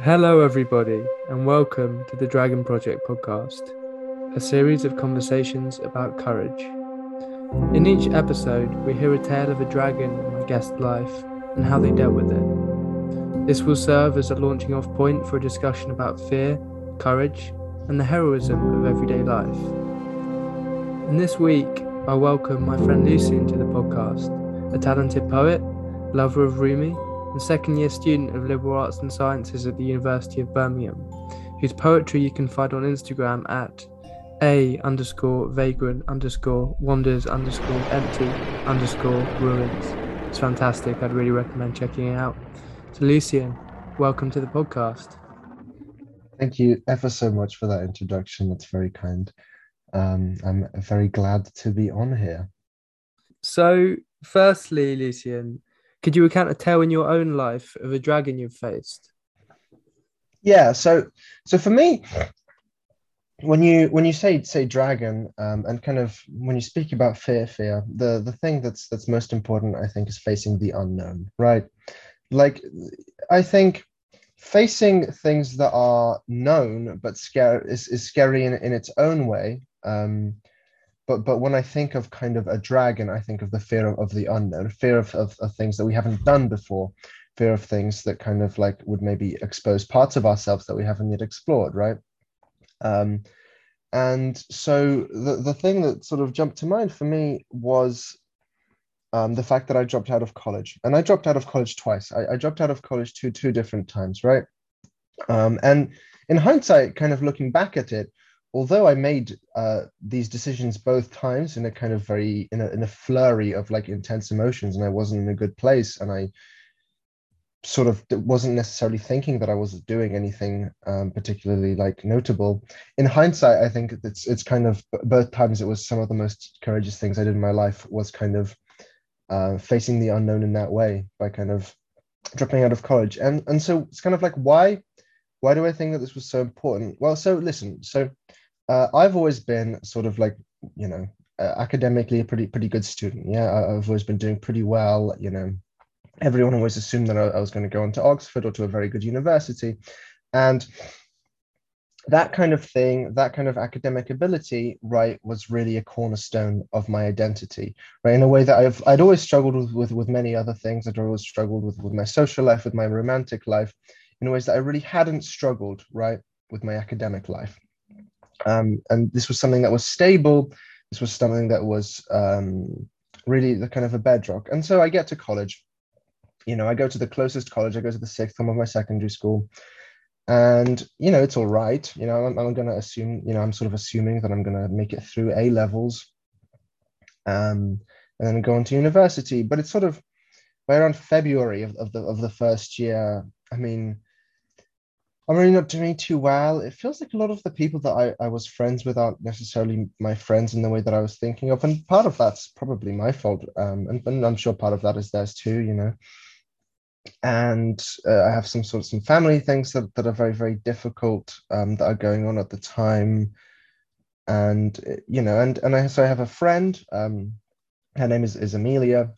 Hello, everybody, and welcome to the Dragon Project podcast, a series of conversations about courage. In each episode, we hear a tale of a dragon in my guest's life and how they dealt with it. This will serve as a launching off point for a discussion about fear, courage, and the heroism of everyday life. And this week, I welcome my friend Lucy into the podcast, a talented poet, lover of Rumi, and second year student of liberal arts and sciences at the University of Birmingham, whose poetry you can find on Instagram at a underscore vagrant underscore wanders underscore empty underscore ruins. It's fantastic. I'd really recommend checking it out. So, Lucian, welcome to the podcast. Thank you ever so much for that introduction. It's very kind. Um, I'm very glad to be on here. So, firstly, Lucien, could you recount a tale in your own life of a dragon you've faced? Yeah. So, so for me, when you when you say say dragon um, and kind of when you speak about fear fear the the thing that's that's most important i think is facing the unknown right like i think facing things that are known but scary is, is scary in, in its own way um, but but when i think of kind of a dragon i think of the fear of, of the unknown fear of, of, of things that we haven't done before fear of things that kind of like would maybe expose parts of ourselves that we haven't yet explored right um, and so the, the thing that sort of jumped to mind for me was um, the fact that I dropped out of college. And I dropped out of college twice. I, I dropped out of college two, two different times, right? Um, and in hindsight, kind of looking back at it, although I made uh, these decisions both times in a kind of very, in a, in a flurry of like intense emotions, and I wasn't in a good place, and I sort of wasn't necessarily thinking that I was doing anything um, particularly like notable. In hindsight, I think it's it's kind of both times it was some of the most courageous things I did in my life was kind of uh, facing the unknown in that way by kind of dropping out of college. And and so it's kind of like why why do I think that this was so important? Well, so listen, so uh, I've always been sort of like you know uh, academically a pretty pretty good student. Yeah, I've always been doing pretty well. You know everyone always assumed that I, I was going to go on to Oxford or to a very good university. And that kind of thing, that kind of academic ability, right, was really a cornerstone of my identity, right? In a way that I've I'd always struggled with with, with many other things. I'd always struggled with, with my social life, with my romantic life, in ways that I really hadn't struggled, right, with my academic life. Um, and this was something that was stable. This was something that was um, really the kind of a bedrock. And so I get to college you know, I go to the closest college. I go to the sixth form of my secondary school, and you know, it's all right. You know, I'm, I'm going to assume, you know, I'm sort of assuming that I'm going to make it through A levels, um, and then go on to university. But it's sort of by around February of, of the of the first year. I mean, I'm really not doing too well. It feels like a lot of the people that I, I was friends with aren't necessarily my friends in the way that I was thinking of. And part of that's probably my fault. Um, and, and I'm sure part of that is theirs too, you know and uh, I have some sort of some family things that, that are very very difficult um, that are going on at the time, and uh, you know, and and I so I have a friend. Um, her name is, is Amelia,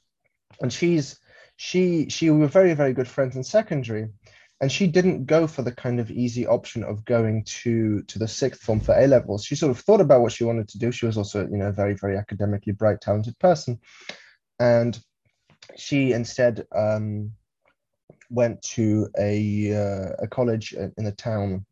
and she's she she we were very very good friends in secondary, and she didn't go for the kind of easy option of going to to the sixth form for A levels. She sort of thought about what she wanted to do. She was also you know a very very academically bright talented person, and she instead um, went to a, uh, a college in the town,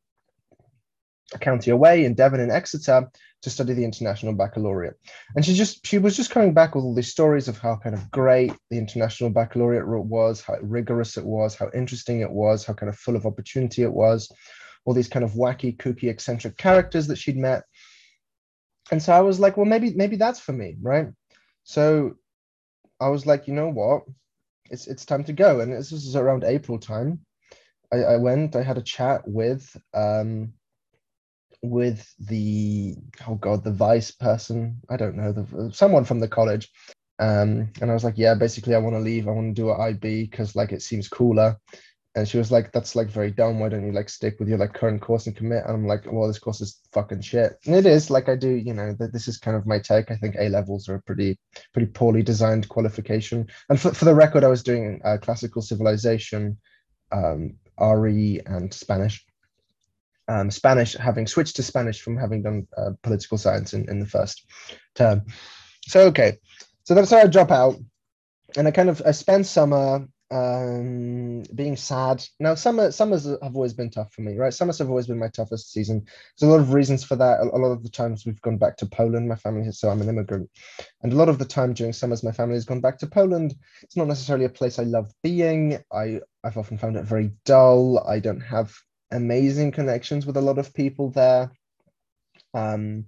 county away in Devon and Exeter to study the international baccalaureate. And she just she was just coming back with all these stories of how kind of great the international baccalaureate was, how rigorous it was, how interesting it was, how kind of full of opportunity it was, all these kind of wacky, kooky, eccentric characters that she'd met. And so I was like, well, maybe maybe that's for me, right? So I was like, you know what? it's it's time to go. And this was around April time. I, I went. I had a chat with um, with the oh god, the vice person. I don't know the someone from the college. Um, and I was like, yeah, basically, I want to leave. I want to do IB because like it seems cooler and she was like that's like very dumb why don't you like stick with your like current course and commit and i'm like well this course is fucking shit and it is like i do you know that this is kind of my take i think a levels are a pretty pretty poorly designed qualification and for, for the record i was doing uh, classical civilization um, RE and Spanish. Um, Spanish, having switched to Spanish from having done uh, political science in, in the first term. So okay, so that's how I drop out, and I kind of I spend summer um, being sad. Now, summer summers have always been tough for me, right? Summers have always been my toughest season. There's a lot of reasons for that. A, a lot of the times we've gone back to Poland. My family, so I'm an immigrant, and a lot of the time during summers, my family has gone back to Poland. It's not necessarily a place I love being. I I've often found it very dull. I don't have amazing connections with a lot of people there. Um,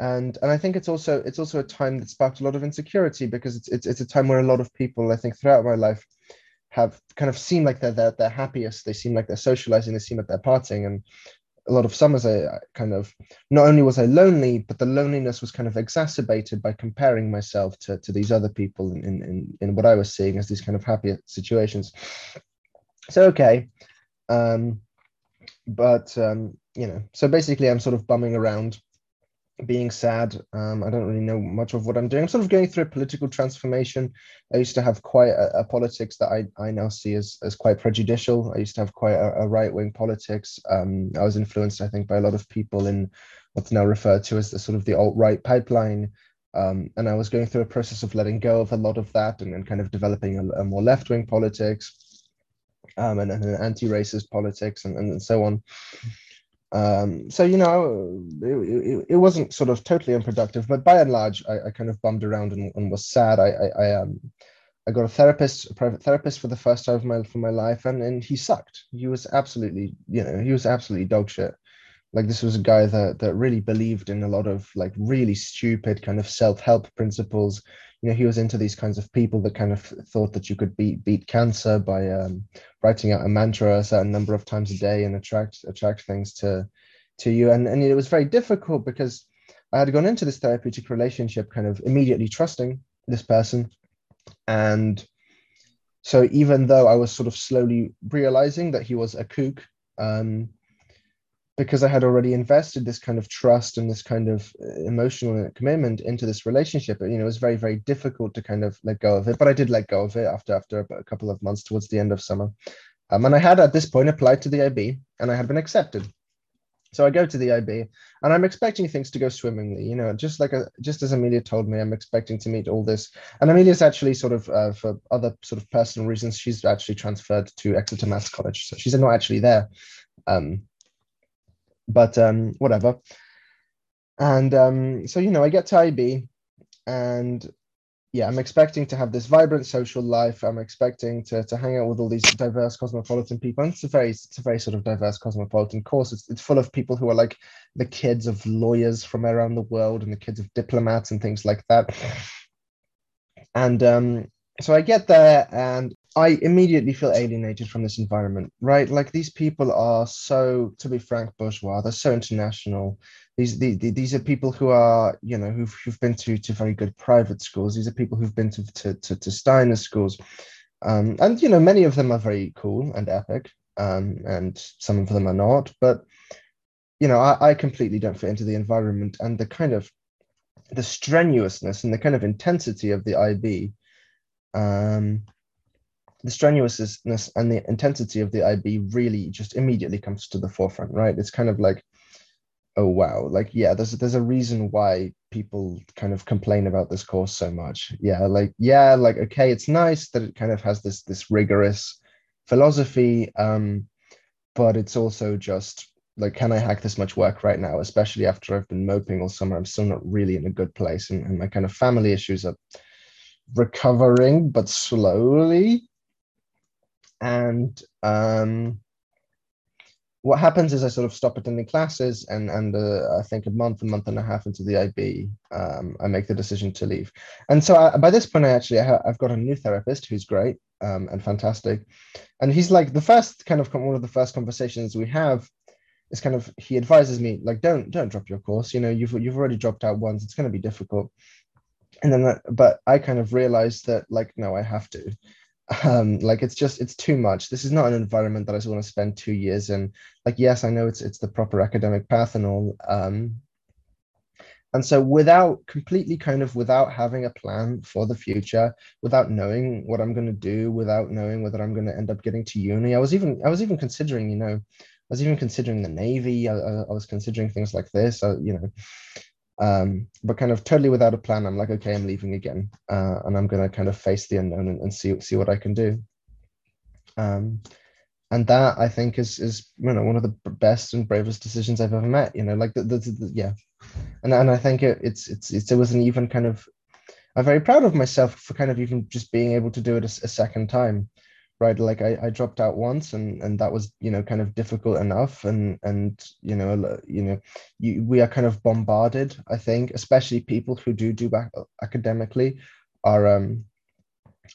and and I think it's also it's also a time that sparked a lot of insecurity because it's it's, it's a time where a lot of people I think throughout my life have kind of seem like they're, they're they're happiest. They seem like they're socializing. They seem like they're partying. And a lot of summers, I kind of not only was I lonely, but the loneliness was kind of exacerbated by comparing myself to to these other people in in in what I was seeing as these kind of happier situations. So okay, um, but um, you know, so basically, I'm sort of bumming around being sad. Um, I don't really know much of what I'm doing. I'm sort of going through a political transformation. I used to have quite a, a politics that I, I now see as, as quite prejudicial. I used to have quite a, a right wing politics. Um, I was influenced, I think, by a lot of people in what's now referred to as the sort of the alt right pipeline. Um, and I was going through a process of letting go of a lot of that and, kind of developing a, a more left wing politics um, and, and anti racist politics and, and so on. Um, so you know, it, it, it, wasn't sort of totally unproductive, but by and large, I, I kind of bummed around and, and was sad. I, I, I, um, I got a therapist, a private therapist for the first time my for my life, and and he sucked. He was absolutely, you know, he was absolutely dog shit. Like this was a guy that that really believed in a lot of like really stupid kind of self help principles you know he was into these kinds of people that kind of thought that you could beat beat cancer by um, writing out a mantra a certain number of times a day and attract attract things to to you. And and it was very difficult because I had gone into this therapeutic relationship kind of immediately trusting this person. And so even though I was sort of slowly realizing that he was a kook um, because I had already invested this kind of trust and this kind of uh, emotional commitment into this relationship, you know, it was very, very difficult to kind of let go of it. But I did let go of it after after a couple of months towards the end of summer. Um, and I had at this point applied to the IB and I had been accepted. So I go to the IB and I'm expecting things to go swimmingly, you know, just like a, just as Amelia told me, I'm expecting to meet all this. And Amelia's actually sort of uh, for other sort of personal reasons, she's actually transferred to Exeter Maths College. So she's not actually there. Um, but um, whatever. And um, so, you know, I get to IB and yeah, I'm expecting to have this vibrant social life. I'm expecting to, to hang out with all these diverse cosmopolitan people. And it's a very it's a very sort of diverse cosmopolitan course. It's, it's full of people who are like the kids of lawyers from around the world and the kids of diplomats and things like that. And um, so I get there and I immediately feel alienated from this environment, right? Like these people are so, to be frank, bourgeois. They're so international. These, these, these are people who are, you know, who've, who've been to, to very good private schools. These are people who've been to, to, to, to Steiner schools. Um, and, you know, many of them are very cool and epic, um, and some of them are not. But, you know, I, I completely don't fit into the environment and the kind of the strenuousness and the kind of intensity of the IB. Um, the strenuousness and the intensity of the IB really just immediately comes to the forefront, right? It's kind of like, oh wow, like yeah, there's there's a reason why people kind of complain about this course so much. Yeah, like yeah, like okay, it's nice that it kind of has this this rigorous philosophy, um, but it's also just like, can I hack this much work right now? Especially after I've been moping all summer, I'm still not really in a good place, and, and my kind of family issues are recovering, but slowly and um, what happens is I sort of stop attending classes, and and uh, I think a month, a month and a half into the IB, um, I make the decision to leave. And so I, by this point, I actually I have got a new therapist who's great um, and fantastic, and he's like the first kind of one of the first conversations we have is kind of he advises me like don't don't drop your course. You know you've you've already dropped out once. It's going to be difficult. And then, but I kind of realized that like no, I have to um like it's just it's too much. This is not an environment that i just want to spend two years in. Like yes i know it's it's the proper academic path and all um and so without completely kind of without having a plan for the future without knowing what i'm going to do without knowing whether i'm going to end up getting to uni i was even i was even considering you know i was even considering the navy. I, I was considering things like this. You know um, but kind of totally without a plan i'm like okay i'm leaving again. Uh, and i'm to kind of face the unknown and, and see see what i can do. Um, and that I think is is you know one of the best and bravest decisions I've ever met. You know, like the, the, the yeah, and and I think it, it's it's it's it was an even kind of I'm very proud of myself for kind of even just being able to do it a, a second time, right? Like I, I dropped out once and and that was you know kind of difficult enough and and you know you know you, we are kind of bombarded. I think especially people who do do back academically are um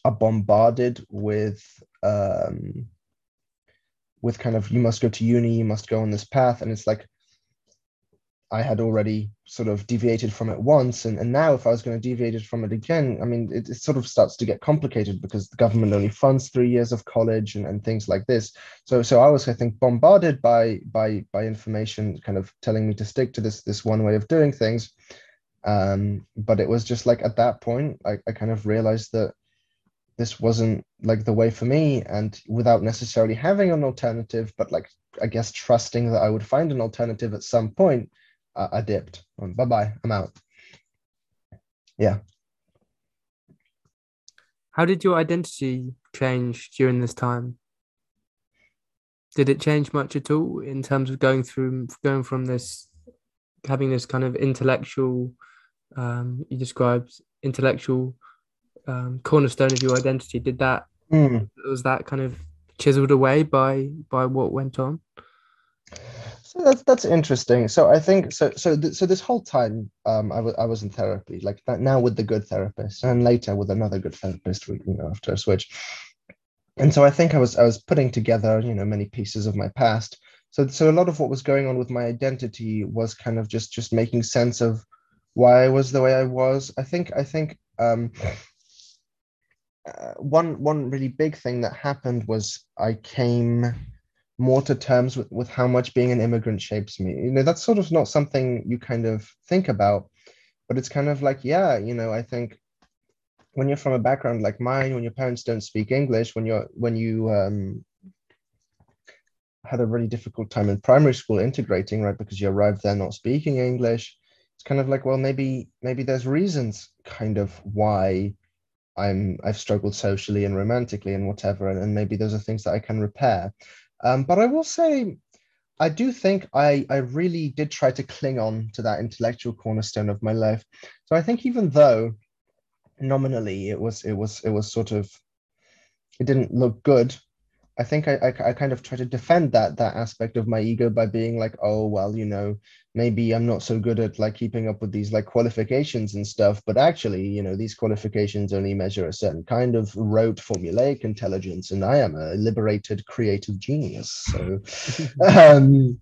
are bombarded with um with kind of you must go to uni, you must go on this path, and it's like I had already sort of deviated from it once, and, and now if I was going to deviate from it again, I mean, it, it, sort of starts to get complicated because the government only funds three years of college and, and things like this. So so I was, I think, bombarded by by by information, kind of telling me to stick to this this one way of doing things. Um, but it was just like at that point, I, I kind of realized that this wasn't like the way for me and without necessarily having an alternative but like i guess trusting that i would find an alternative at some point uh, i dipped. Bye bye i'm out. Yeah. How did your identity change during this time? Did it change much at all in terms of going through going from this having this kind of intellectual um, you described intellectual um, cornerstone of your identity? Did that mm. was that kind of chiseled away by by what went on so that's that's interesting. So i think so so th- so this whole time um I, was in therapy like that now with the good therapist and later with another good therapist you know after a switch. And so i think i was i was putting together you know many pieces of my past. So so a lot of what was going on with my identity was kind of just just making sense of why i was the way i was. I think i think um uh, one one really big thing that happened was I came more to terms with, with how much being an immigrant shapes me. You know, that's sort of not something you kind of think about, but it's kind of like, yeah, you know, I think when you're from a background like mine, when your parents don't speak English, when you're when you um, had a really difficult time in primary school integrating, right, because you arrived there not speaking English, it's kind of like, well, maybe maybe there's reasons kind of why I'm I've struggled socially and romantically and whatever, and, and maybe those are things that I can repair. Um, but I will say, I do think I I really did try to cling on to that intellectual cornerstone of my life. So I think even though nominally it was it was it was sort of it didn't look good I think I, I, I, kind of try to defend that that aspect of my ego by being like, oh well, you know, maybe I'm not so good at like keeping up with these like qualifications and stuff, but actually, you know, these qualifications only measure a certain kind of rote formulaic intelligence, and I am a liberated creative genius. So, um,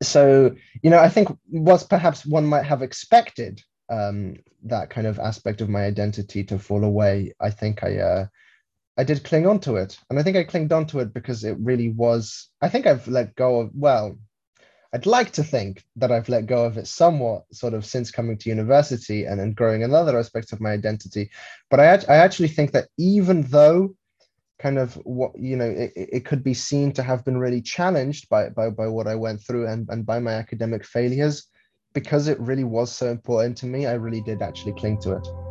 so you know, I think was perhaps one might have expected um, that kind of aspect of my identity to fall away. I think I. Uh, I did cling on to it. And I think I clinged on to it because it really was, I think I've let go of, well, I'd like to think that I've let go of it somewhat sort of since coming to university and then growing in other aspects of my identity. But I, I actually think that even though kind of what, you know, it, it could be seen to have been really challenged by, by, by what I went through and, and by my academic failures, because it really was so important to me, I really did actually cling to it.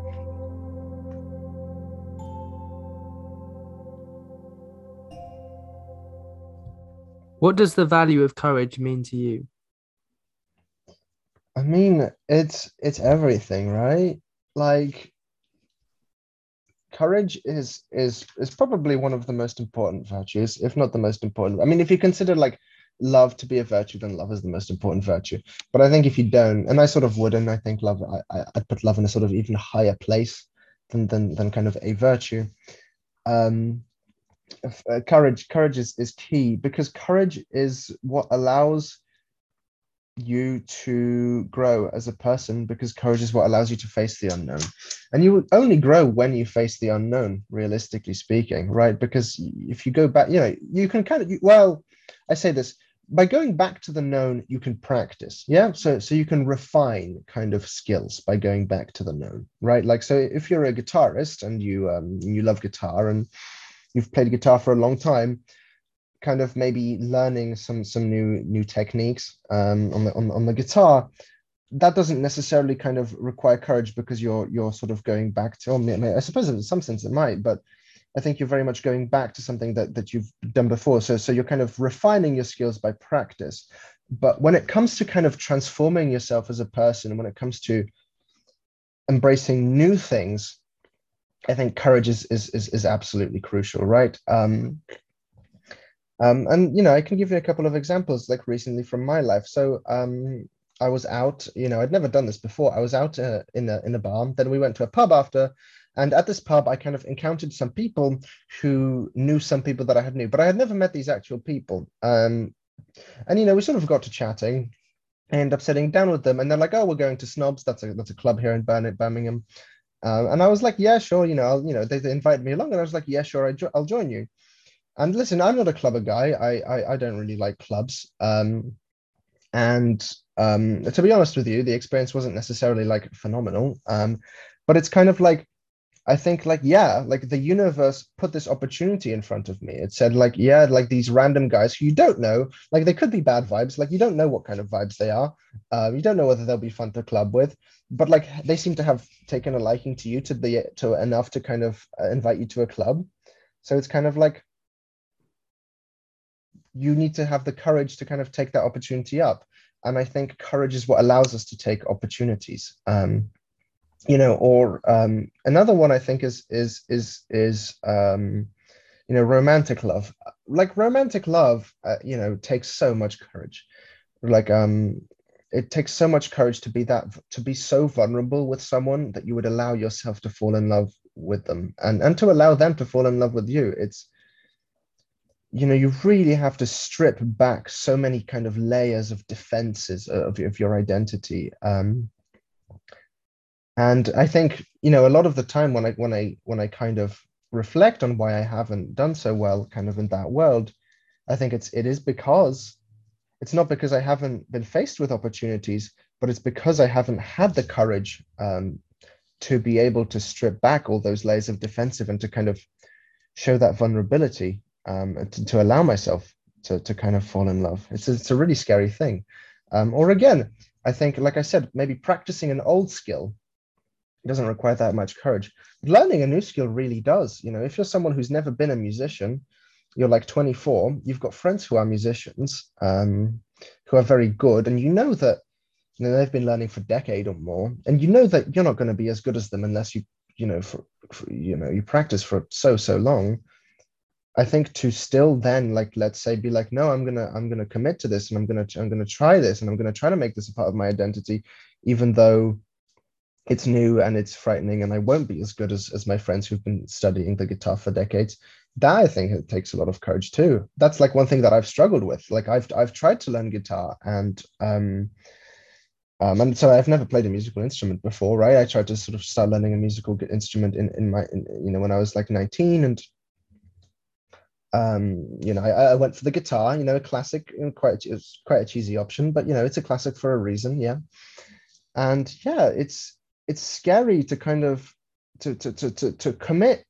What does the value of courage mean to you? I mean, it's it's everything, right? Like courage is is is probably one of the most important virtues, if not the most important. I mean, if you consider like love to be a virtue, then love is the most important virtue. But I think if you don't, and I sort of wouldn't, I think love, I, I'd put love in a sort of even higher place than than than kind of a virtue. Um, uh, courage courage is, is key because courage is what allows you to grow as a person because courage is what allows you to face the unknown and you only grow when you face the unknown realistically speaking right because if you go back you know you can kind of well i say this by going back to the known, you can practice. Yeah. So so you can refine kind of skills by going back to the known, right? Like so if you're a guitarist and you um you love guitar and you've played guitar for a long time, kind of maybe learning some some new new techniques um on the on, on the guitar that doesn't necessarily kind of require courage because you're you're sort of going back to I suppose in some sense it might but I think you're very much going back to something that that you've done before. So so you're kind of refining your skills by practice. But when it comes to kind of transforming yourself as a person when it comes to embracing new things I think courage is is is, is absolutely crucial right um um, and you know, I can give you a couple of examples, like recently from my life. So um, I was out, you know, I'd never done this before. I was out uh, in a in a bar. Then we went to a pub after, and at this pub, I kind of encountered some people who knew some people that I had knew, but I had never met these actual people. Um, and you know, we sort of got to chatting. I end up sitting down with them, and they're like, "Oh, we're going to Snobs. That's a that's a club here in Birmingham." Um, and I was like, "Yeah, sure." You know, I'll, you know, they, they invited me along, and I was like, "Yeah, sure, I jo- I'll join you." And listen, I'm not a clubber guy. I I, I don't really like clubs. Um, and um, to be honest with you, the experience wasn't necessarily like phenomenal. Um, but it's kind of like I think like yeah, like the universe put this opportunity in front of me. It said like yeah, like these random guys who you don't know, like they could be bad vibes, like you don't know what kind of vibes they are. Um, you don't know whether they'll be fun to club with, but like they seem to have taken a liking to you to be to enough to kind of uh, invite you to a club. So it's kind of like you need to have the courage to kind of take that opportunity up and i think courage is what allows us to take opportunities um, you know or um, another one i think is is is is um, you know romantic love. Like romantic love uh, you know takes so much courage. Like um it takes so much courage to be that to be so vulnerable with someone that you would allow yourself to fall in love with them. And and to allow them to fall in love with you it's you know you really have to strip back so many kind of layers of defenses of, of your identity. Um, and i think you know a lot of the time when i when i when i kind of reflect on why i haven't done so well kind of in that world i think it's it is because it's not because i haven't been faced with opportunities but it's because i haven't had the courage um, to be able to strip back all those layers of defensive and to kind of show that vulnerability um, to, to, allow myself to, to kind of fall in love. It's a, it's a really scary thing. Um, or again, I think, like I said, maybe practicing an old skill doesn't require that much courage. Learning a new skill really does. You know, if you're someone who's never been a musician, you're like 24, you've got friends who are musicians um, who are very good, and you know that you know they've been learning for a decade or more, and you know that you're not going to be as good as them unless you you know for, for you know you practice for so so long I think to still then like let's say be like no I'm gonna I'm gonna commit to this and I'm gonna I'm gonna try this and I'm gonna try to make this a part of my identity even though it's new and it's frightening and I won't be as good as, as my friends who've been studying the guitar for decades. That I think it takes a lot of courage too. That's like one thing that I've struggled with. Like I've I've tried to learn guitar and um um, and so I've never played a musical instrument before, right? I tried to sort of start learning a musical instrument in, in my, in, you know, when I was like 19 and um you know I, I, went for the guitar you know a classic quite it's quite a cheesy option but you know it's a classic for a reason yeah. And yeah it's it's scary to kind of to to to to, to commit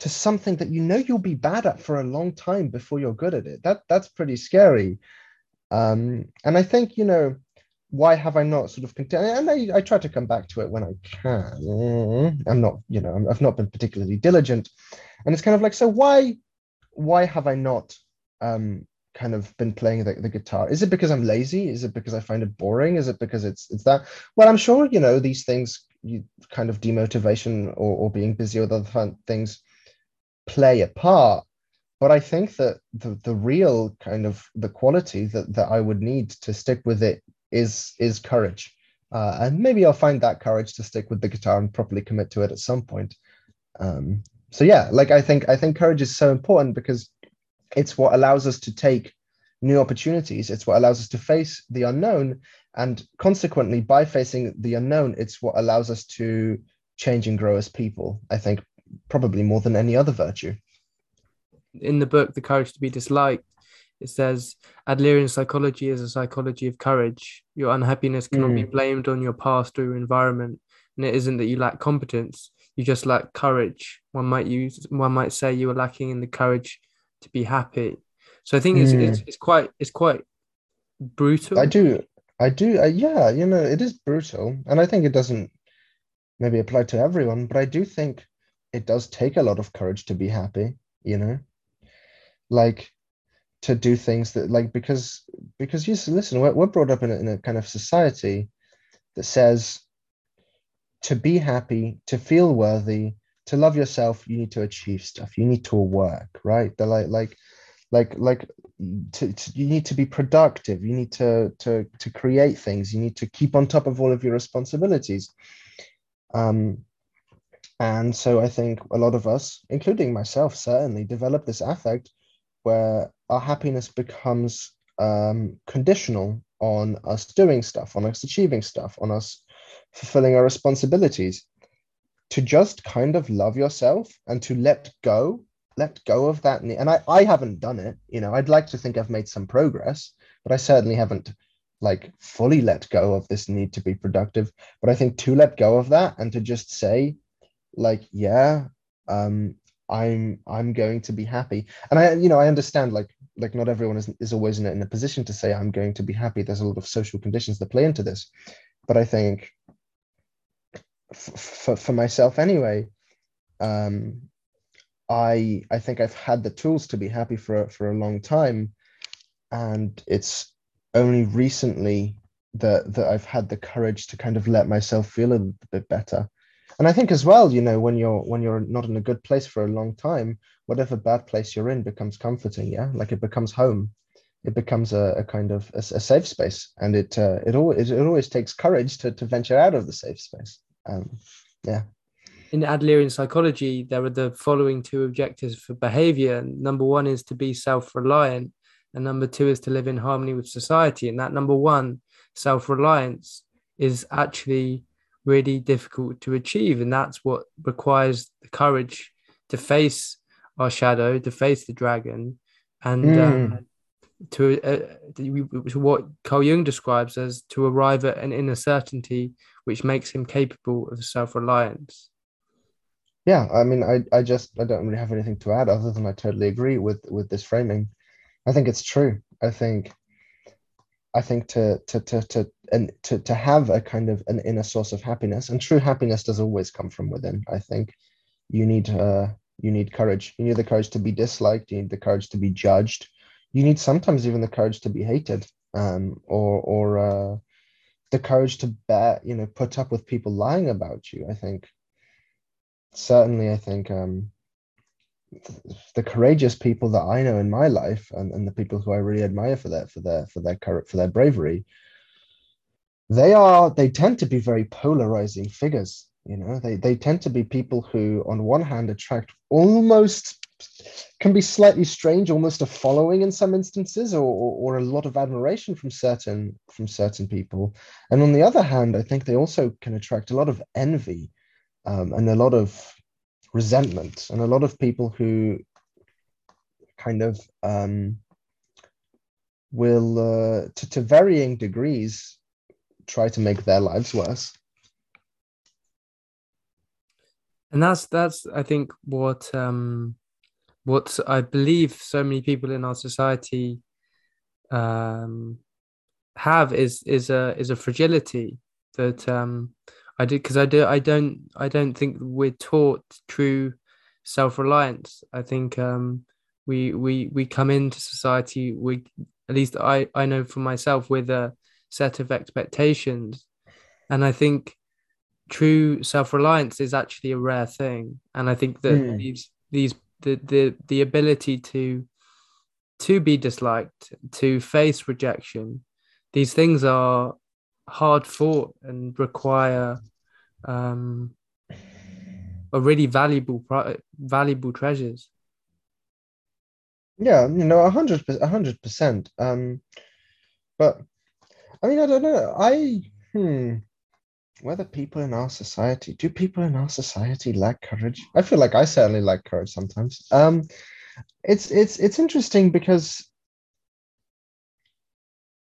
to something that you know you'll be bad at for a long time before you're good at it that that's pretty scary um and i think you know why have I not sort of continued? And I, I try to come back to it when I can. I'm not, you know, I've not been particularly diligent. And it's kind of like, so why why have I not um, kind of been playing the, the guitar? Is it because I'm lazy? Is it because I find it boring? Is it because it's it's that? Well, I'm sure you know these things. You kind of demotivation or, or being busy with other things play a part. But I think that the the real kind of the quality that that I would need to stick with it is is courage. Uh, and maybe I'll find that courage to stick with the guitar and properly commit to it at some point. Um, so yeah like i think i think courage is so important because it's what allows us to take new opportunities it's what allows us to face the unknown and consequently by facing the unknown it's what allows us to change and grow as people i think probably more than any other virtue in the book the courage to be disliked It says Adlerian psychology is a psychology of courage. Your unhappiness cannot mm. be blamed on your past or your environment, and it isn't that you lack competence. You just lack courage. One might use one might say you are lacking in the courage to be happy. So I think it's, mm. it's, it's quite it's quite brutal. I do I do uh, yeah you know it is brutal, and I think it doesn't maybe apply to everyone, but I do think it does take a lot of courage to be happy. You know, like to do things that like because because you listen we're, we're brought up in a, in a kind of society that says to be happy to feel worthy to love yourself you need to achieve stuff you need to work right they're like like like like to, to, you need to be productive. You need to to to create things. You need to keep on top of all of your responsibilities. Um and so i think a lot of us including myself certainly develop this affect where our happiness becomes um, conditional on us doing stuff, on us achieving stuff, on us fulfilling our responsibilities. To just kind of love yourself and to let go, let go of that. need. And I, I haven't done it. You know, I'd like to think I've made some progress, but I certainly haven't like fully let go of this need to be productive. But I think to let go of that and to just say, like, yeah, um, I'm I'm going to be happy. And I, you know, I understand like like not everyone is, is always in a, in a position to say I'm going to be happy. There's a lot of social conditions that play into this. But I think for for myself anyway, um, I I think I've had the tools to be happy for for a long time, and it's only recently that that I've had the courage to kind of let myself feel a bit better. And i think as well you know when you're when you're not in a good place for a long time whatever bad place you're in becomes comforting yeah? Like it becomes home. It becomes a, a kind of a, a, safe space. And it uh, it always it always takes courage to, to venture out of the safe space. Um yeah in adlerian psychology there are the following two objectives for behavior number one is to be self-reliant and number two is to live in harmony with society and that number one self-reliance is actually really difficult to achieve. And that's what requires the courage to face our shadow, to face the dragon, and mm. um, to, uh, to what Carl Jung describes as to arrive at an inner certainty which makes him capable of self reliance. Yeah, I mean, I, I just I don't really have anything to add other than I totally agree with with this framing. I think it's true. I think I think to to to to and to to have a kind of an inner source of happiness, and true happiness does always come from within. I think you need uh you need courage. You need the courage to be disliked. You need the courage to be judged. You need sometimes even the courage to be hated, um, or or uh, the courage to bear, you know, put up with people lying about you. I think certainly, I think um, the courageous people that I know in my life and, and the people who I really admire for their for their for their courage for their bravery, they are they tend to be very polarizing figures. You know, they they tend to be people who, on one hand, attract almost can be slightly strange, almost a following in some instances, or, or, or a lot of admiration from certain from certain people. And on the other hand, I think they also can attract a lot of envy um, and a lot of resentment and a lot of people who kind of um, will uh, to, to varying degrees try to make their lives worse. And that's that's i think what um what i believe so many people in our society um have is is a is a fragility that um I did because I do I don't I don't think we're taught true self reliance. I think um, we we we come into society we at least I I know for myself with a set of expectations, and I think true self reliance is actually a rare thing. And I think that mm. these these the the the ability to to be disliked, to face rejection, these things are hard fought and require um, are really valuable valuable treasures. Yeah, you know, a hundred a hundred percent. Um, but I mean, I don't know. I hmm, whether people in our society do people in our society lack courage? I feel like I certainly lack courage sometimes. Um, it's it's it's interesting because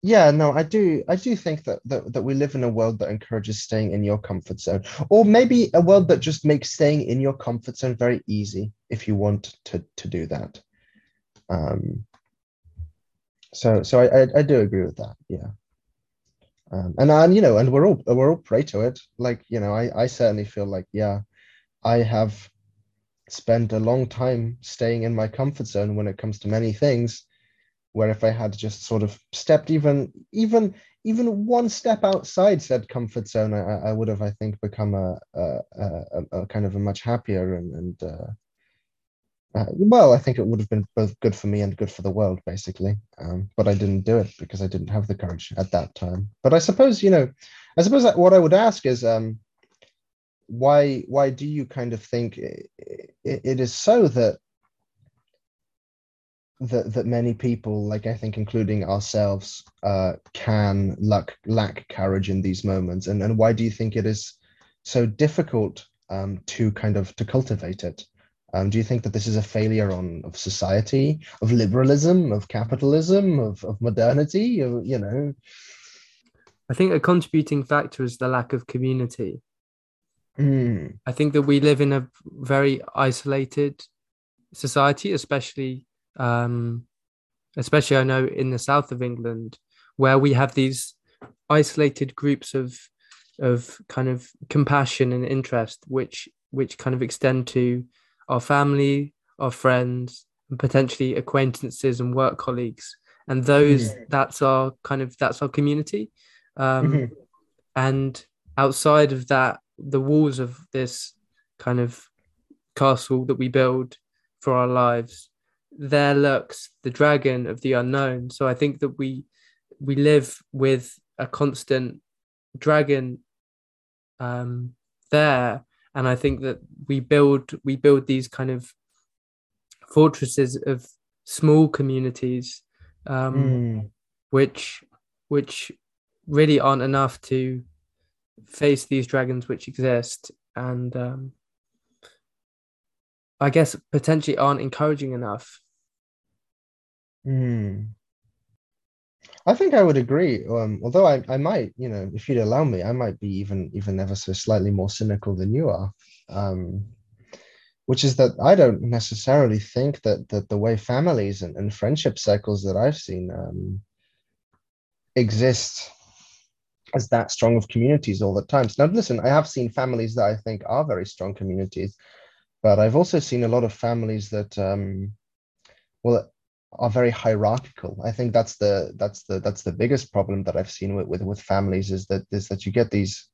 yeah, no, I do. I do think that, that that we live in a world that encourages staying in your comfort zone, or maybe a world that just makes staying in your comfort zone very easy if you want to to do that. Um, so so I, I, I do agree with that. Yeah. Um, and and you know, and we're all we're all prey to it. Like you know, I I certainly feel like yeah, I have spent a long time staying in my comfort zone when it comes to many things where if I had just sort of stepped even even even one step outside said comfort zone, I, I would have, I think, become a, a, a, a kind of a much happier and, and uh, uh, well, I think it would have been both good for me and good for the world, basically. Um, but I didn't do it because I didn't have the courage at that time. But I suppose, you know, I suppose what I would ask is, um, why why do you kind of think it, it is so that that that many people, like I think, including ourselves, uh, can lack lack courage in these moments, and and why do you think it is so difficult um, to kind of to cultivate it? Um, do you think that this is a failure on of society, of liberalism, of capitalism, of, of modernity? Of, you know, I think a contributing factor is the lack of community. Mm. I think that we live in a very isolated society, especially um, especially I know in the south of England, where we have these isolated groups of of kind of compassion and interest, which which kind of extend to our family, our friends, and potentially acquaintances and work colleagues. And those mm-hmm. that's our kind of that's our community. Um, mm-hmm. And outside of that, the walls of this kind of castle that we build for our lives there lurks the dragon of the unknown. So I think that we we live with a constant dragon um, there, and I think that we build we build these kind of fortresses of small communities, um, mm. which which really aren't enough to face these dragons which exist and um, I guess potentially aren't encouraging enough Hmm. I think I would agree. Um, although I, I might, you know, if you'd allow me, I might be even even ever so slightly more cynical than you are. Um, which is that I don't necessarily think that that the way families and, and friendship cycles that I've seen um, exist as that strong of communities all the time. So now listen, I have seen families that I think are very strong communities, but I've also seen a lot of families that um, well are very hierarchical. I think that's the that's the that's the biggest problem that I've seen with with, with families is that is that you get these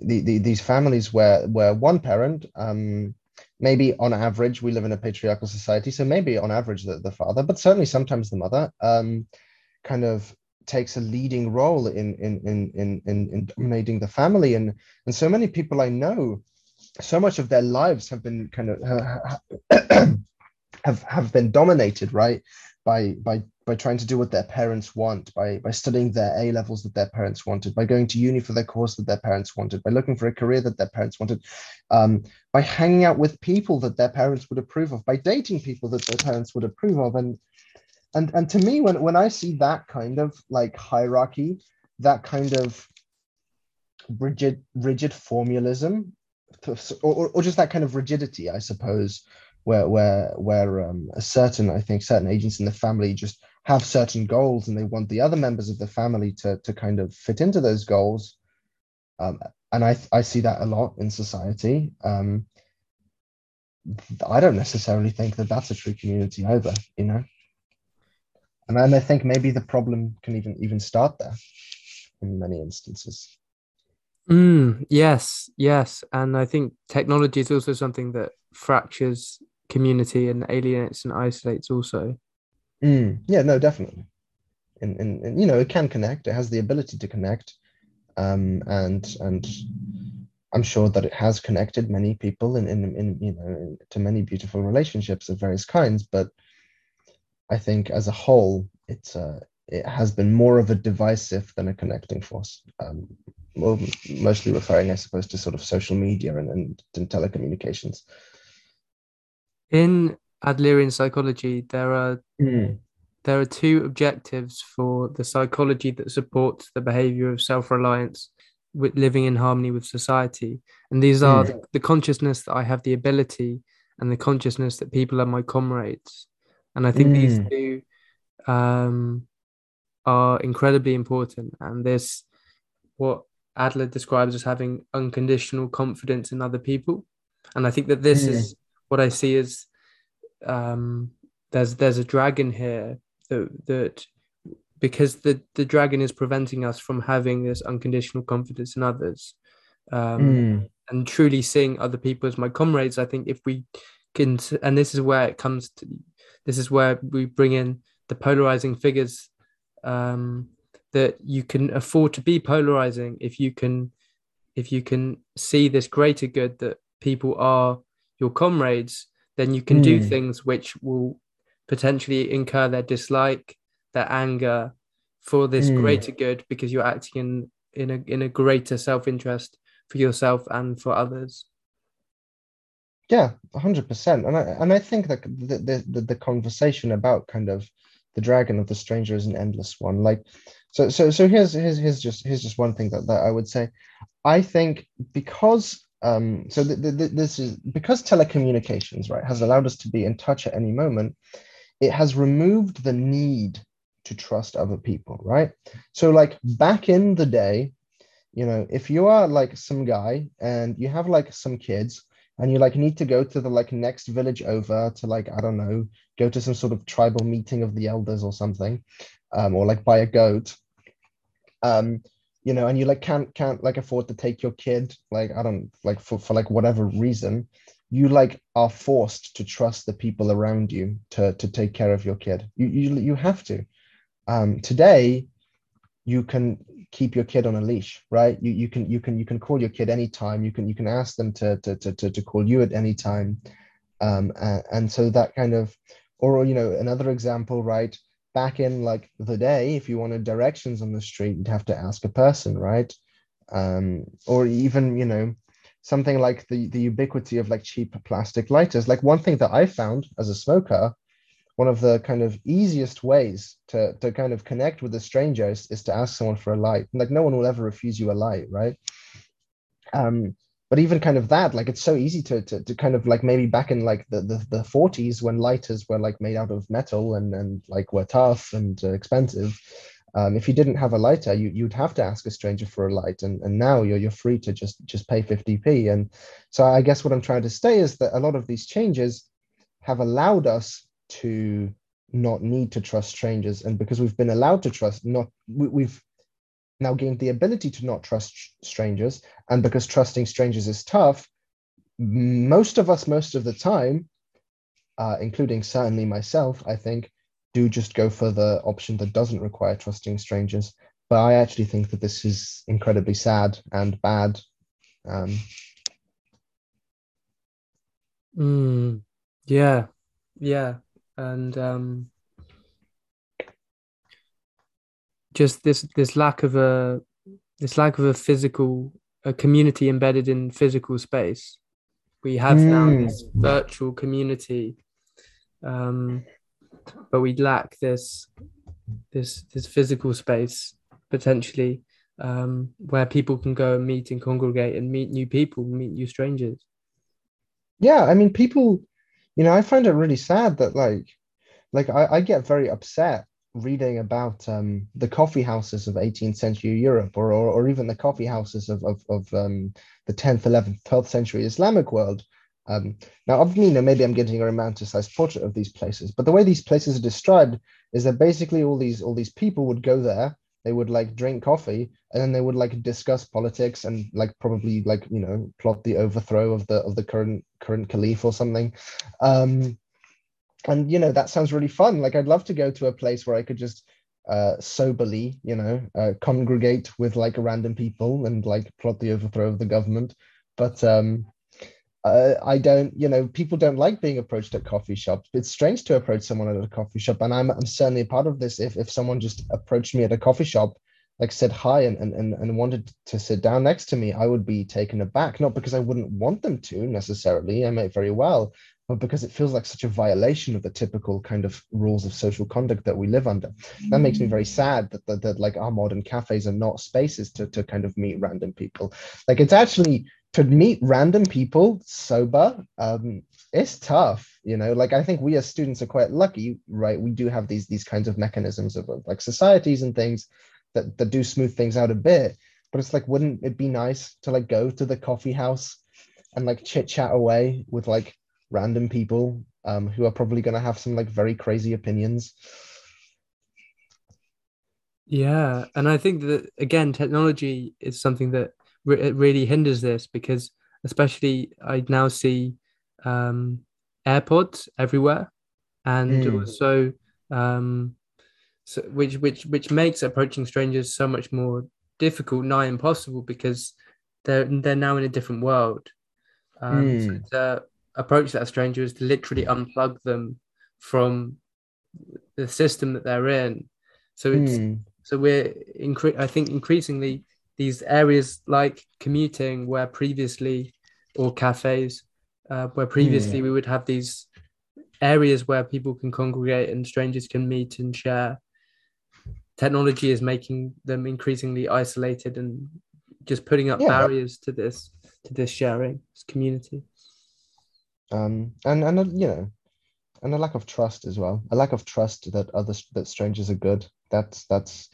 the, the, these families where where one parent um, maybe on average we live in a patriarchal society so maybe on average the, the father but certainly sometimes the mother um, kind of takes a leading role in in, in in in in dominating the family and and so many people i know so much of their lives have been kind of have have been dominated right by by by trying to do what their parents want by by studying their a levels that their parents wanted by going to uni for their course that their parents wanted by looking for a career that their parents wanted um, by hanging out with people that their parents would approve of by dating people that their parents would approve of. And and and to me when when i see that kind of like hierarchy that kind of rigid rigid formalism or, or just that kind of rigidity i suppose where where where um, a certain I think certain agents in the family just have certain goals and they want the other members of the family to to kind of fit into those goals. Um, and I I see that a lot in society. Um, I don't necessarily think that that's a true community either, you know. And I think maybe the problem can even even start there in many instances. Mm, yes, yes, and I think technology is also something that fractures community and alienates and isolates also. Mm, yeah, no, definitely. And, and, and, you know, it can connect. It has the ability to connect, um, and and I'm sure that it has connected many people in in, in you know to many beautiful relationships of various kinds. But I think as a whole, it's uh, it has been more of a divisive than a connecting force. Um, mostly referring, I suppose, to sort of social media and, and, and telecommunications. In Adlerian psychology, there are mm. there are two objectives for the psychology that supports the behavior of self-reliance with living in harmony with society and these are mm. the, the, consciousness that i have the ability and the consciousness that people are my comrades and i think mm. these two um, are incredibly important and this what adler describes as having unconditional confidence in other people and i think that this mm. is what i see is um, there's there's a dragon here that that because the the dragon is preventing us from having this unconditional confidence in others um, mm. and truly seeing other people as my comrades i think if we can and this is where it comes to this is where we bring in the polarizing figures um, that you can afford to be polarizing if you can if you can see this greater good that people are your comrades then you can mm. do hmm. things which will potentially incur their dislike, their anger for this mm. greater good because you're acting in in a in a greater self-interest for yourself and for others. Yeah, hundred percent. And I and I think that the, the the conversation about kind of the dragon of the stranger is an endless one. Like so so so here's here's here's just here's just one thing that, that I would say. I think because um, so th- th- this is because telecommunications right has allowed us to be in touch at any moment it has removed the need to trust other people right? So like back in the day you know if you are like some guy and you have like some kids and you like need to go to the like next village over to like i don't know go to some sort of tribal meeting of the elders or something um, or like buy a goat um you know, and you like can't can't like afford to take your kid, like I don't like for, for like whatever reason, you like are forced to trust the people around you to to take care of your kid. You you you have to. Um, today, you can keep your kid on a leash, right? You you can you can you can call your kid anytime. You can you can ask them to to to to, to call you at any time, um, and, and so that kind of, or you know, another example, right? Back in like the day, if you wanted directions on the street, you'd have to ask a person, right? Um, or even, you know, something like the, the ubiquity of like cheap plastic lighters. Like one thing that I found as a smoker, one of the kind of easiest ways to, to kind of connect with a stranger is, is to ask someone for a light. Like no one will ever refuse you a light, right? Um, but even kind of that like it's so easy to, to, to kind of like maybe back in like the, the, the 40s when lighters were like made out of metal and and like were tough and uh, expensive um, if you didn't have a lighter you, you'd have to ask a stranger for a light and, and now you're, you're free to just just pay 50p and so i guess what i'm trying to say is that a lot of these changes have allowed us to not need to trust strangers. And because we've been allowed to trust not we, we've now gained the ability to not trust strangers. And because trusting strangers is tough, most of us, most of the time, uh, including certainly myself, I think, do just go for the option that doesn't require trusting strangers. But I actually think that this is incredibly sad and bad. Um, mm, yeah, yeah, and um, just this this lack of a this lack of a physical a community embedded in physical space. We have mm. now this virtual community, um, but we lack this this this physical space potentially um, where people can go and meet and congregate and meet new people, meet new strangers. Yeah, I mean, people, you know, I find it really sad that like, like I, I get very upset reading about um, the coffee houses of 18th century Europe or, or, or even the coffee houses of, of, of um, the 10th, 11th, 12th century Islamic world. Um, now, of me, maybe I'm getting a romanticized portrait of these places, but the way these places are described is that basically all these all these people would go there, they would like drink coffee, and then they would like discuss politics and like probably like you know plot the overthrow of the of the current current caliph or something. Um, and you know that sounds really fun. Like i'd love to go to a place where i could just uh, soberly you know uh, congregate with like random people and like plot the overthrow of the government. But um uh, i don't you know people don't like being approached at coffee shops. It's strange to approach someone at a coffee shop and i'm, I'm certainly a part of this. If, if someone just approached me at a coffee shop like said hi and, and and wanted to sit down next to me i would be taken aback. Not because i wouldn't want them to necessarily. I might very well but because it feels like such a violation of the typical kind of rules of social conduct that we live under. That makes me very sad that, that, that like our modern cafes are not spaces to, to kind of meet random people. Like it's actually to meet random people sober, um, it's tough, you know. Like I think we as students are quite lucky, right? We do have these these kinds of mechanisms of like societies and things that that do smooth things out a bit. But it's like, wouldn't it be nice to like go to the coffee house and like chit chat away with like random people um, who are probably going to have some like very crazy opinions. Yeah, and I think that again, technology is something that re- it really hinders this because, especially, I now see um, AirPods everywhere, and Mm. also, um, so which which which makes approaching strangers so much more difficult, nigh impossible, because they're they're now in a different world. Um, so Mm. to approach that stranger is to literally unplug them from the system that they're in. So it's Mm. so we're incre- I think increasingly these areas like commuting, where previously, or cafes, uh, where previously we would have these areas where people can congregate and strangers can meet and share. Technology is making them increasingly isolated and just putting up Yeah. barriers to this to this sharing, this community. Um, and and uh, you know, and a lack of trust as well. A lack of trust that others that strangers are good. That's that's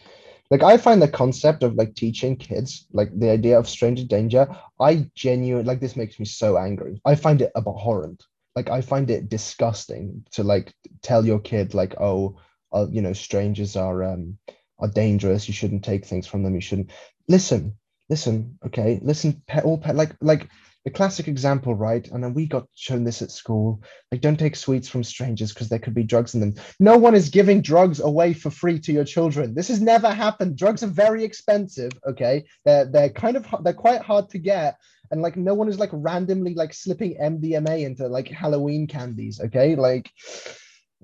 like I find the concept of like teaching kids like the idea of stranger danger. I genuinely like this makes me so angry. I find it abhorrent. Like I find it disgusting to like tell your kid like oh, uh, you know, strangers are um are dangerous. You shouldn't take things from them. You shouldn't listen. Listen, okay. Listen, pet all pet like like the classic example, right? And then we got shown this at school. Like, don't take sweets from strangers because there could be drugs in them. No one is giving drugs away for free to your children. This has never happened. Drugs are very expensive. Okay, they're they're kind of they're quite hard to get, and like no one is like randomly like slipping MDMA into like Halloween candies. Okay, like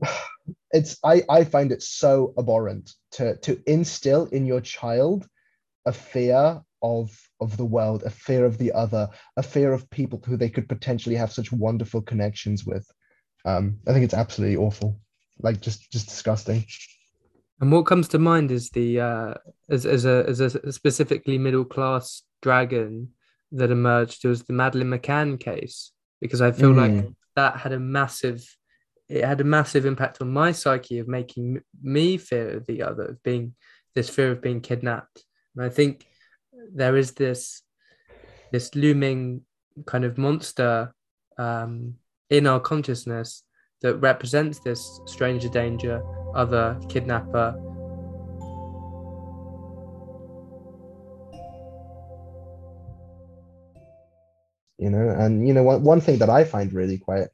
it's I I find it so abhorrent to to instill in your child a fear of of the world, a fear of the other, a fear of people who they could potentially have such wonderful connections with. Um, I think it's absolutely awful, like just just disgusting. And what comes to mind is the uh, as as a as a specifically middle class dragon that emerged was the Madeleine McCann case because I feel like Mm. that had a massive it had a massive impact on my psyche of making me fear the other of being this fear of being kidnapped and I think there is this this looming kind of monster um, in our consciousness that represents this stranger danger other kidnapper you know and you know one, one thing that i find really quite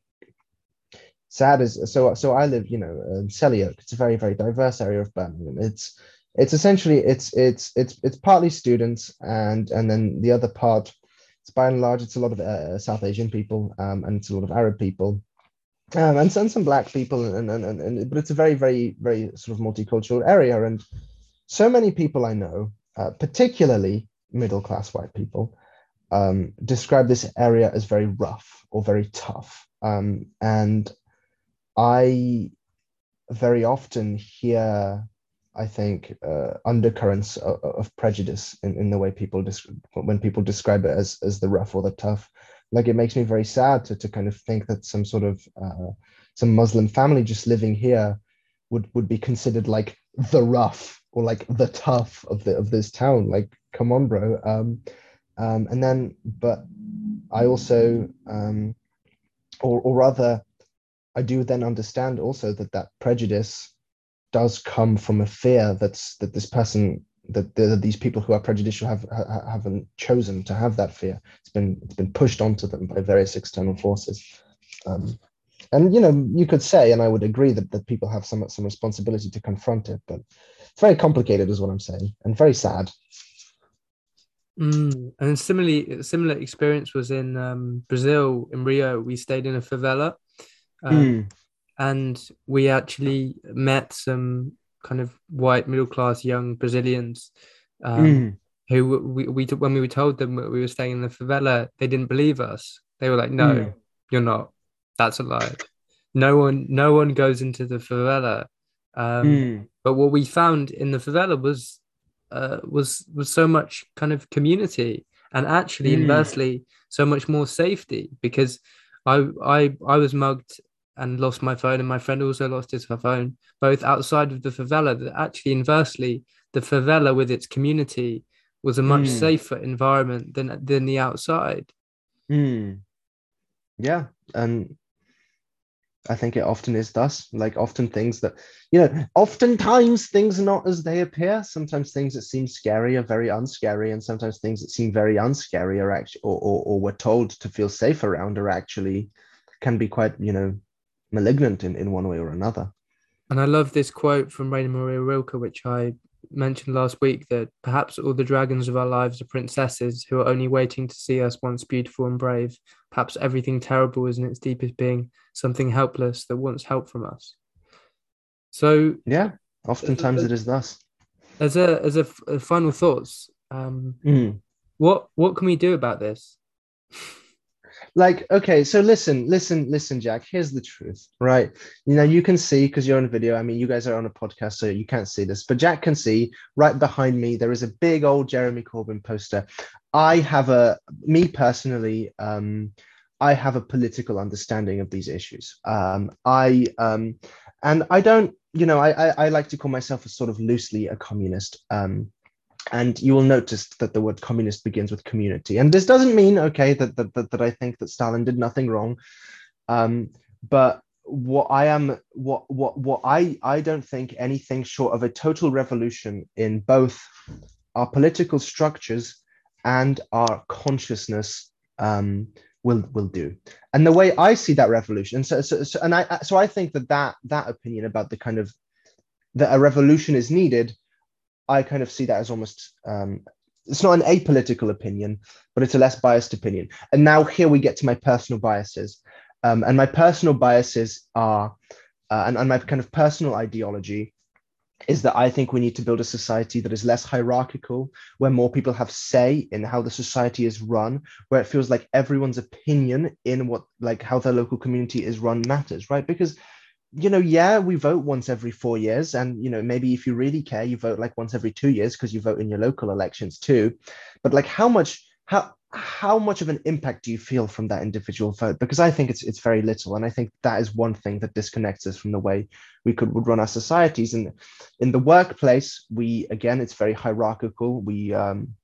sad is so so i live you know um, Selly Oak. it's a very very diverse area of birmingham it's it's essentially it's it's it's it's partly students and and then the other part it's by and large it's a lot of uh, south asian people um, and it's a lot of arab people um, and some some black people and, and and and but it's a very very very sort of multicultural area and so many people i know uh, particularly middle class white people um, describe this area as very rough or very tough. Um, and I very often hear, I think, uh, undercurrents of, of prejudice in, in the way people describe when people describe it as, as the rough or the tough. Like it makes me very sad to, to kind of think that some sort of uh, some Muslim family just living here would would be considered like the rough or like the tough of the of this town. Like, come on, bro. Um, um, and then, but I also, um, or, or rather, I do then understand also that that prejudice does come from a fear that's that this person that, that these people who are prejudicial have ha, haven't chosen to have that fear. It's been it's been pushed onto them by various external forces. Um, and you know, you could say, and I would agree that, that people have some some responsibility to confront it, but it's very complicated, is what I'm saying, and very sad. Mm. And similarly, similar experience was in um, Brazil in Rio. We stayed in a favela, um, and we actually met some kind of white middle class young Brazilians um, who we, we when we were told them we were staying in the favela, they didn't believe us. They were like, "No, Mm. you're not. That's a lie. No one, no one goes into the favela. Um, Mm, But what we found in the favela was uh, was was so much kind of community, and actually, Mm. inversely, so much more safety. Because I I I was mugged and lost my phone, and my friend also lost his phone, both outside of the favela. That actually, inversely, the favela with its community was a much Mm. safer environment than than the outside. mm. Yeah, and I think it often is thus. Like often things that you know, oftentimes things are not as they appear. Sometimes things that seem scary are very unscary, and sometimes things that seem very unscary are actually, or, or, or we're told to feel safe around, are actually can be quite you know malignant in, in one way or another. And I love this quote from Rainer Maria Rilke, which I mentioned last week that perhaps all the dragons of our lives are princesses who are only waiting to see us once beautiful and brave. Perhaps everything terrible is in its deepest being something helpless that wants help from us. So, Yeah, oftentimes it is thus. as a as a final thoughts, um, Mm. what what can we do about this? like okay so listen listen listen jack here's the truth right? You know you can see because you're on video i mean you guys are on a podcast so you can't see this but jack can see right behind me there is a big old jeremy corbyn poster. I have a me personally um i have a political understanding of these issues. Um i um and i don't you know i i, I like to call myself a sort of loosely a communist um and you will notice that the word communist begins with community. And this doesn't mean okay that that, that, that i think that stalin did nothing wrong. Um, but what i am what what what i i don't think anything short of a total revolution in both our political structures and our consciousness um, will will do. And the way i see that revolution so, so, so and i so i think that that that opinion about the kind of that a revolution is needed I kind of see that as almost um, it's not an apolitical opinion, but it's a less biased opinion. And now here we get to my personal biases, um, and my personal biases are, uh, and, and my kind of personal ideology is that I think we need to build a society that is less hierarchical, where more people have say in how the society is run, where it feels like everyone's opinion in what like how their local community is run matters, right? Because you know, yeah, we vote once every four years. And, you know, maybe if you really care, you vote like once every two years because you vote in your local elections too. But like how much, how, how much of an impact do you feel from that individual vote? Because I think it's it's very little, and I think that is one thing that disconnects us from the way we could would run our societies. And in the workplace, we again, it's very hierarchical. We um,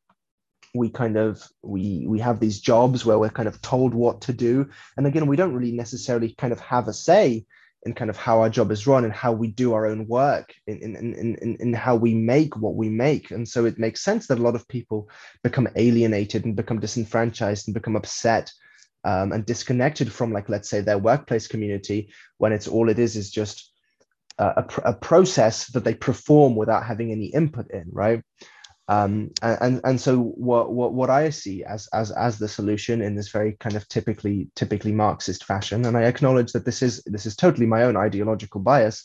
we kind of we we have these jobs where we're kind of told what to do, and again, we don't really necessarily kind of have a say in kind of how our job is run and how we do our own work in, in, in, in, in how we make what we make. And so it makes sense that a lot of people become alienated and become disenfranchised and become upset um, and disconnected from, like, let's say, their workplace community when it's all it is is just a, a, a process that they perform without having any input in, right? Um, and and so what, what what I see as as as the solution in this very kind of typically typically Marxist fashion, and I acknowledge that this is this is totally my own ideological bias,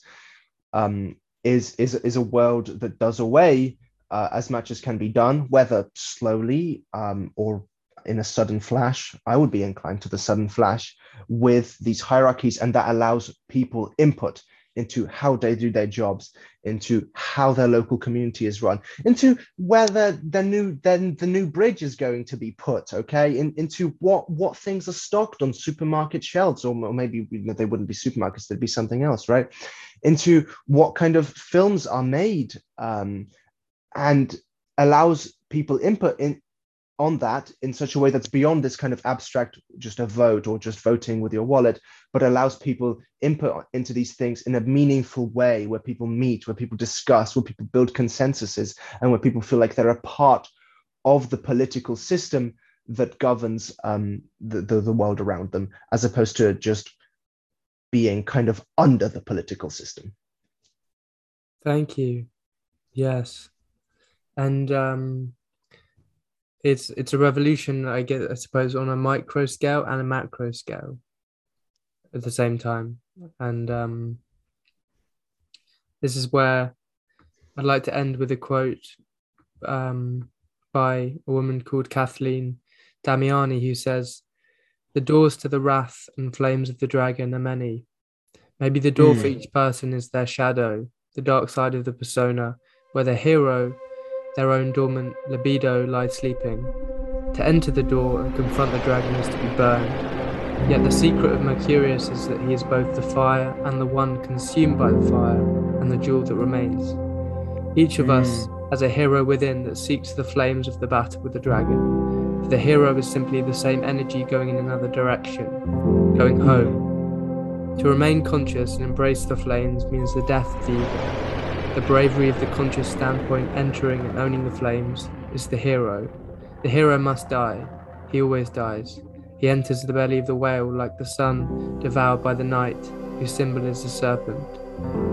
um, is is is a world that does away uh, as much as can be done, whether slowly um, or in a sudden flash. I would be inclined to the sudden flash with these hierarchies, and that allows people input into how they do their jobs, into how their local community is run, into whether the new then the new bridge is going to be put, okay, in, into what what things are stocked on supermarket shelves, or, maybe you know, they wouldn't be supermarkets, they'd be something else, right? Into what kind of films are made, um, and allows people input in on that in such a way that's beyond this kind of abstract just a vote or just voting with your wallet but allows people input into these things in a meaningful way where people meet where people discuss where people build consensuses and where people feel like they're a part of the political system that governs um, the, the, the world around them as opposed to just being kind of under the political system Thank you. Yes. And um it's it's a revolution, I guess I suppose, on a micro scale and a macro scale at the same time. And um this is where I'd like to end with a quote um by a woman called Kathleen Damiani who says The doors to the wrath and flames of the dragon are many. Maybe the door for Mm. each person is their shadow, the dark side of the persona, where the hero, their own dormant libido, lies sleeping. To enter the door and confront the dragon is to be burned. Yet the secret of Mercurius is that he is both the fire and the one consumed by the fire, and the jewel that remains. Each of us hmm. has a hero within that seeks the flames of the battle with the dragon. For the hero is simply the same energy going in another direction, going hmm. home. To remain conscious and embrace the flames means the death of the ego. The bravery of the conscious standpoint entering and owning the flames is the hero. The hero must die. He always dies. He enters the belly of the whale like the sun devoured by the night, whose symbol is the serpent.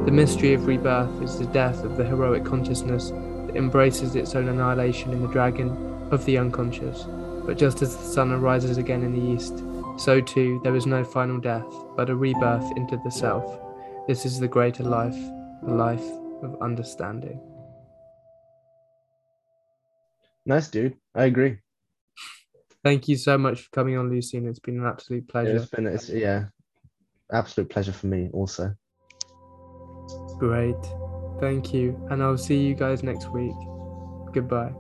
The mystery of rebirth is the death of the heroic consciousness that embraces its own annihilation in the dragon of the unconscious. But just as the sun arises again in the east, so too there is no final death, but a rebirth into the self. This is the greater life, a life of understanding. Nice, dude. I agree. Thank you so much for coming on, Lucine. It's been an absolute pleasure. It's been, it's, yeah, absolute pleasure for me also. Great. Thank you. And I'll see you guys next week. Goodbye.